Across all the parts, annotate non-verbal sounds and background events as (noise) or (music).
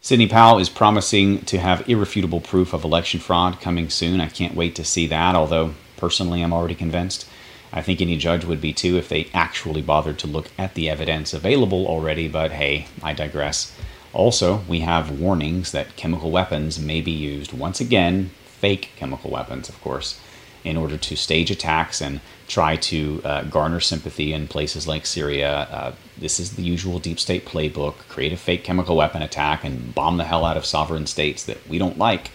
Sidney Powell is promising to have irrefutable proof of election fraud coming soon. I can't wait to see that, although personally I'm already convinced. I think any judge would be too if they actually bothered to look at the evidence available already, but hey, I digress. Also, we have warnings that chemical weapons may be used once again, fake chemical weapons, of course, in order to stage attacks and try to uh, garner sympathy in places like Syria. Uh, this is the usual deep state playbook create a fake chemical weapon attack and bomb the hell out of sovereign states that we don't like,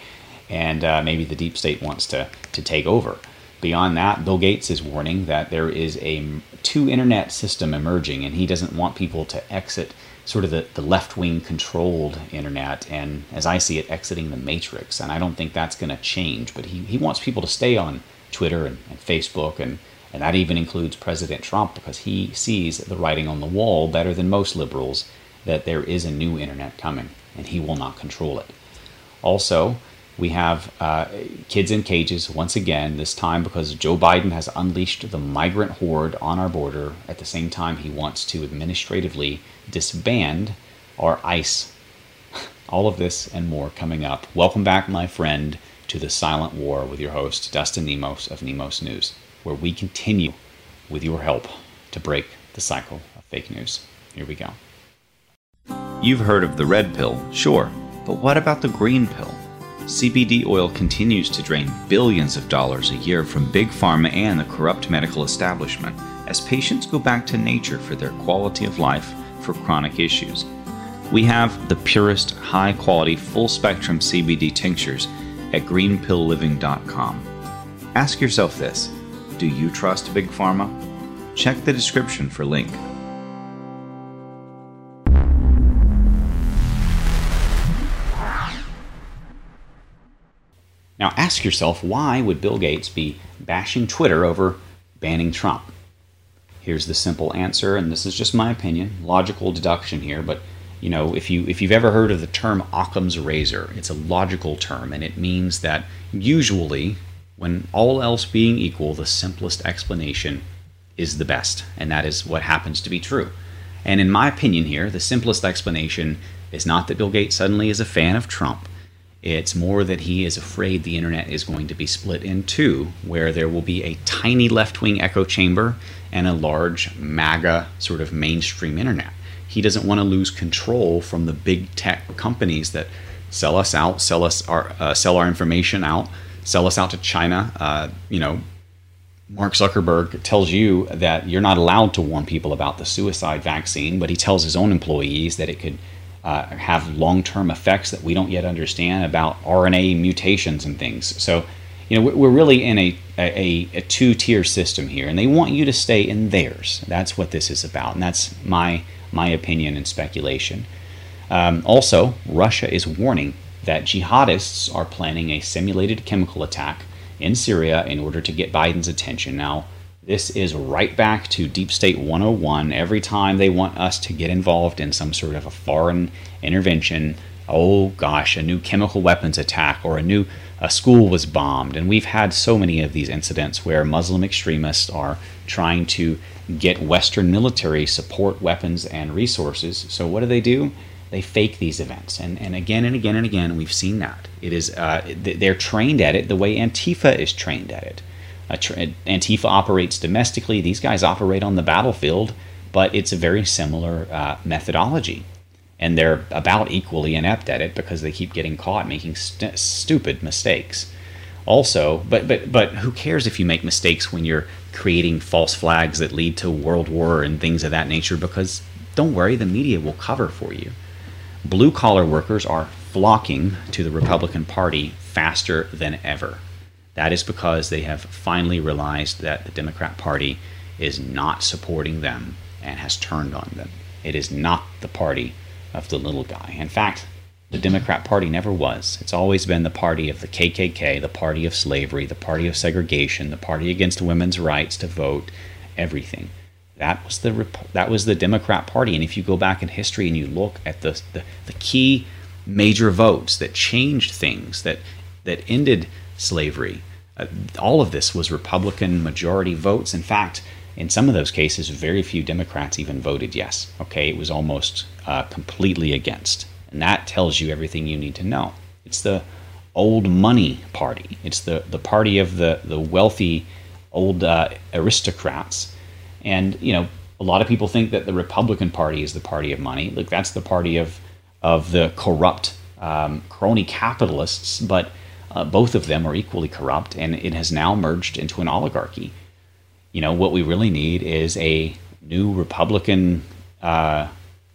and uh, maybe the deep state wants to, to take over. Beyond that, Bill Gates is warning that there is a two internet system emerging, and he doesn't want people to exit sort of the, the left wing controlled internet, and as I see it, exiting the matrix. And I don't think that's going to change, but he, he wants people to stay on Twitter and, and Facebook, and, and that even includes President Trump because he sees the writing on the wall better than most liberals that there is a new internet coming, and he will not control it. Also, we have uh, kids in cages once again, this time because Joe Biden has unleashed the migrant horde on our border. At the same time, he wants to administratively disband our ICE. (laughs) All of this and more coming up. Welcome back, my friend, to the Silent War with your host, Dustin Nemos of Nemos News, where we continue with your help to break the cycle of fake news. Here we go. You've heard of the red pill, sure, but what about the green pill? CBD oil continues to drain billions of dollars a year from big pharma and the corrupt medical establishment as patients go back to nature for their quality of life for chronic issues. We have the purest, high quality, full spectrum CBD tinctures at greenpillliving.com. Ask yourself this Do you trust Big Pharma? Check the description for link. Now ask yourself why would Bill Gates be bashing Twitter over banning Trump? Here's the simple answer, and this is just my opinion, logical deduction here, but you know, if you if you've ever heard of the term Occam's razor, it's a logical term and it means that usually when all else being equal, the simplest explanation is the best, and that is what happens to be true. And in my opinion here, the simplest explanation is not that Bill Gates suddenly is a fan of Trump it's more that he is afraid the internet is going to be split in two, where there will be a tiny left wing echo chamber and a large MAGA sort of mainstream internet. He doesn't want to lose control from the big tech companies that sell us out, sell us our uh, sell our information out, sell us out to China. Uh, you know, Mark Zuckerberg tells you that you're not allowed to warn people about the suicide vaccine, but he tells his own employees that it could uh, have long-term effects that we don't yet understand about RNA mutations and things. So, you know, we're really in a, a, a two-tier system here, and they want you to stay in theirs. That's what this is about, and that's my my opinion and speculation. Um, also, Russia is warning that jihadists are planning a simulated chemical attack in Syria in order to get Biden's attention. Now, this is right back to Deep State 101. Every time they want us to get involved in some sort of a foreign intervention, oh gosh, a new chemical weapons attack or a new a school was bombed. And we've had so many of these incidents where Muslim extremists are trying to get Western military support weapons and resources. So what do they do? They fake these events, and, and again and again and again, we've seen that. It is uh, they're trained at it the way Antifa is trained at it. Antifa operates domestically. These guys operate on the battlefield, but it's a very similar uh, methodology. And they're about equally inept at it because they keep getting caught making st- stupid mistakes. Also, but but but who cares if you make mistakes when you're creating false flags that lead to world war and things of that nature? Because don't worry, the media will cover for you. Blue collar workers are flocking to the Republican Party faster than ever. That is because they have finally realized that the Democrat Party is not supporting them and has turned on them. It is not the party of the little guy. In fact, the Democrat Party never was. It's always been the party of the KKK, the party of slavery, the party of segregation, the party against women's rights to vote, everything. That was the that was the Democrat Party. And if you go back in history and you look at the the, the key major votes that changed things, that that ended slavery. Uh, all of this was Republican majority votes. In fact, in some of those cases, very few Democrats even voted yes. Okay, it was almost uh, completely against. And that tells you everything you need to know. It's the old money party. It's the, the party of the, the wealthy old uh, aristocrats. And, you know, a lot of people think that the Republican Party is the party of money. Look, that's the party of, of the corrupt um, crony capitalists, but uh, both of them are equally corrupt, and it has now merged into an oligarchy. You know, what we really need is a new Republican uh,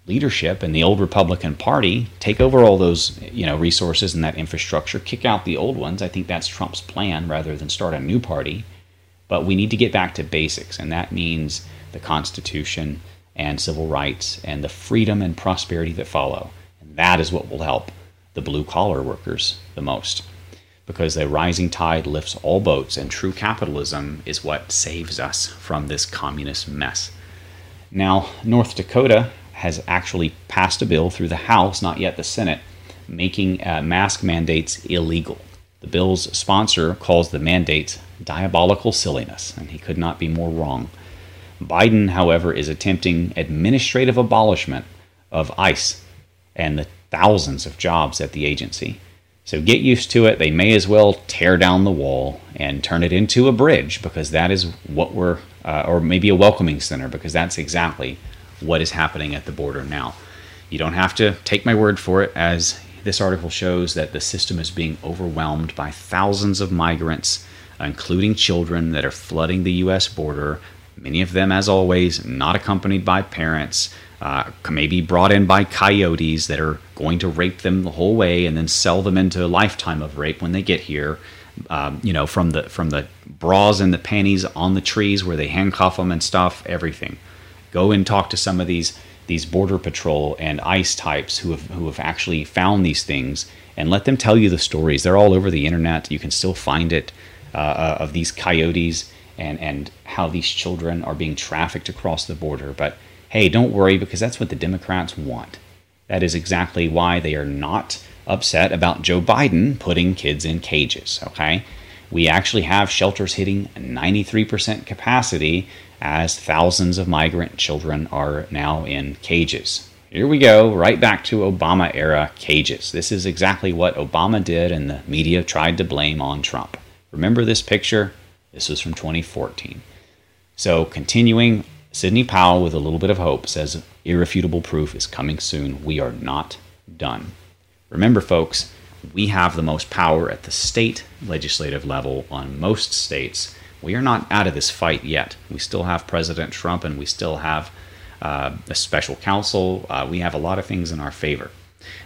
leadership and the old Republican Party take over all those you know resources and that infrastructure, kick out the old ones. I think that's Trump's plan rather than start a new party. But we need to get back to basics, and that means the Constitution and civil rights and the freedom and prosperity that follow. And that is what will help the blue collar workers the most. Because a rising tide lifts all boats, and true capitalism is what saves us from this communist mess. Now, North Dakota has actually passed a bill through the House, not yet the Senate, making uh, mask mandates illegal. The bill's sponsor calls the mandates diabolical silliness, and he could not be more wrong. Biden, however, is attempting administrative abolishment of ICE and the thousands of jobs at the agency. So get used to it. They may as well tear down the wall and turn it into a bridge because that is what we're, uh, or maybe a welcoming center because that's exactly what is happening at the border now. You don't have to take my word for it, as this article shows that the system is being overwhelmed by thousands of migrants, including children that are flooding the U.S. border. Many of them, as always, not accompanied by parents, uh, maybe brought in by coyotes that are going to rape them the whole way and then sell them into a lifetime of rape when they get here. Um, you know, from the from the bras and the panties on the trees where they handcuff them and stuff, everything. Go and talk to some of these these border patrol and ICE types who have who have actually found these things and let them tell you the stories. They're all over the internet. You can still find it uh, uh of these coyotes and and how these children are being trafficked across the border. But hey, don't worry because that's what the Democrats want. That is exactly why they are not upset about Joe Biden putting kids in cages. Okay, we actually have shelters hitting 93% capacity as thousands of migrant children are now in cages. Here we go, right back to Obama era cages. This is exactly what Obama did, and the media tried to blame on Trump. Remember this picture? This was from 2014. So, continuing, Sidney Powell, with a little bit of hope, says irrefutable proof is coming soon. We are not done. Remember, folks, we have the most power at the state legislative level on most states we are not out of this fight yet. We still have President Trump and we still have uh, a special counsel. Uh, we have a lot of things in our favor.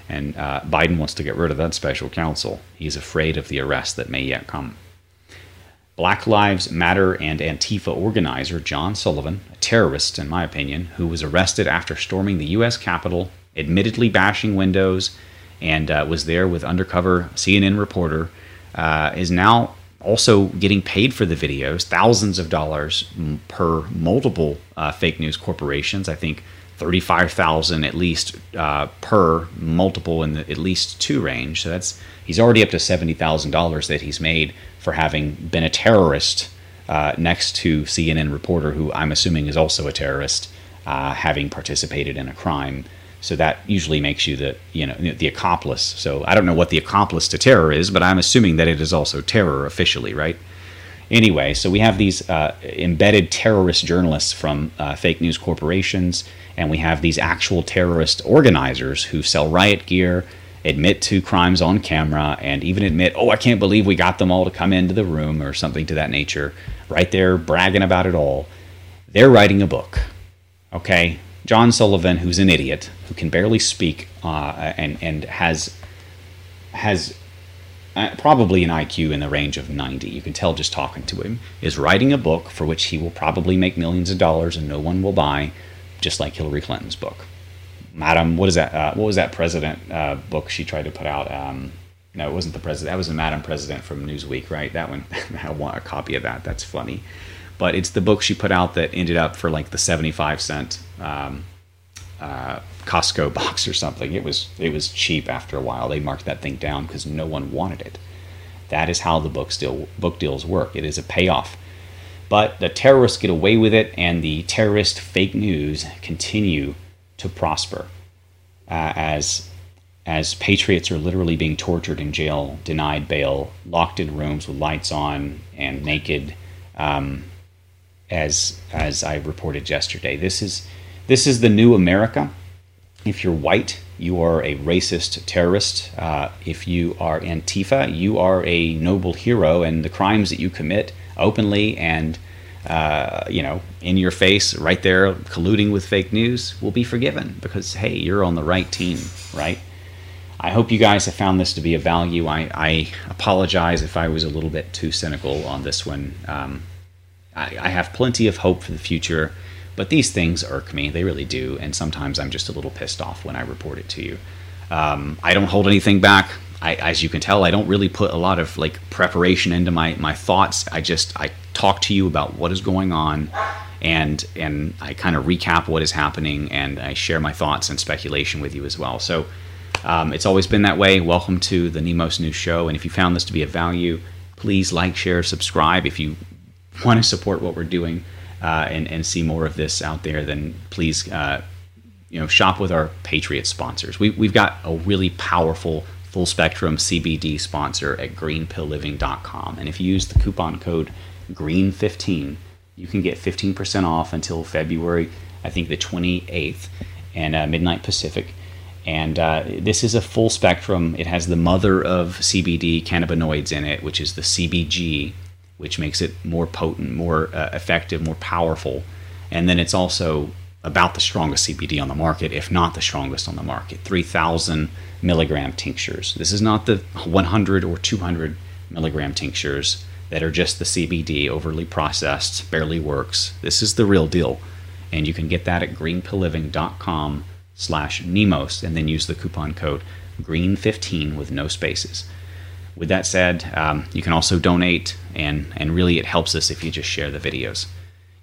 And uh, Biden wants to get rid of that special counsel. He's afraid of the arrest that may yet come. Black Lives Matter and Antifa organizer John Sullivan, a terrorist in my opinion, who was arrested after storming the U.S. Capitol, admittedly bashing windows, and uh, was there with undercover CNN reporter, uh, is now also getting paid for the videos, thousands of dollars per multiple uh, fake news corporations. I think 35,000 at least uh, per multiple in the at least two range. So that's he's already up to $70,000 that he's made for having been a terrorist uh, next to CNN reporter who I'm assuming is also a terrorist uh, having participated in a crime. So that usually makes you the you know the accomplice. So I don't know what the accomplice to terror is, but I'm assuming that it is also terror officially, right? Anyway, so we have these uh, embedded terrorist journalists from uh, fake news corporations, and we have these actual terrorist organizers who sell riot gear, admit to crimes on camera, and even admit, oh, I can't believe we got them all to come into the room or something to that nature, right there bragging about it all. They're writing a book. Okay, John Sullivan, who's an idiot, who can barely speak, uh, and and has has uh, probably an IQ in the range of 90. You can tell just talking to him. Is writing a book for which he will probably make millions of dollars and no one will buy, just like Hillary Clinton's book. Madam, what is that? Uh, what was that president uh, book she tried to put out? Um, no, it wasn't the president. That was the Madam President from Newsweek, right? That one. (laughs) I want a copy of that. That's funny but it's the book she put out that ended up for like the 75 cent um, uh, Costco (laughs) box or something. It was it was cheap after a while. They marked that thing down because no one wanted it. That is how the book still book deals work. It is a payoff. But the terrorists get away with it, and the terrorist fake news continue to prosper uh, as as patriots are literally being tortured in jail, denied bail, locked in rooms with lights on and naked, um, as as I reported yesterday. This is this is the new America. If you're white, you are a racist terrorist. Uh, if you are Antifa, you are a noble hero, and the crimes that you commit openly and uh, you know in your face, right there, colluding with fake news, will be forgiven because hey, you're on the right team, right? I hope you guys have found this to be of value. I, I apologize if I was a little bit too cynical on this one. Um, I, I have plenty of hope for the future. But these things irk me. They really do. And sometimes I'm just a little pissed off when I report it to you. Um, I don't hold anything back. I, as you can tell, I don't really put a lot of like preparation into my, my thoughts. I just I talk to you about what is going on, and and I kind of recap what is happening, and I share my thoughts and speculation with you as well. So um, it's always been that way. Welcome to the Nemos News Show, and if you found this to be of value, please like, share, subscribe. If you want to support what we're doing, uh, and and see more of this out there, then please uh, you know shop with our Patriot sponsors. We we've got a really powerful full spectrum CBD sponsor at greenpillliving.com, and if you use the coupon code GREEN15, you can get 15% off until February, I think the 28th, and uh, midnight Pacific. And uh, this is a full spectrum. It has the mother of CBD cannabinoids in it, which is the CBG, which makes it more potent, more uh, effective, more powerful. And then it's also about the strongest CBD on the market, if not the strongest on the market 3,000 milligram tinctures. This is not the 100 or 200 milligram tinctures that are just the CBD, overly processed, barely works. This is the real deal. And you can get that at greenpillliving.com slash Nemos and then use the coupon code GREEN15 with no spaces. With that said, um, you can also donate, and, and really it helps us if you just share the videos.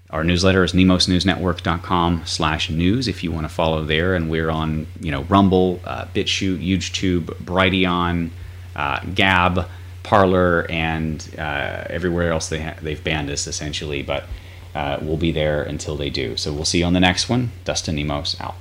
Our newsletter is nemosnewsnetwork.com slash news if you want to follow there. And we're on, you know, Rumble, uh, BitChute, YouTube, Brighteon, uh, Gab, Parler, and uh, everywhere else they ha- they've banned us essentially. But uh, we'll be there until they do. So we'll see you on the next one. Dustin Nemos out.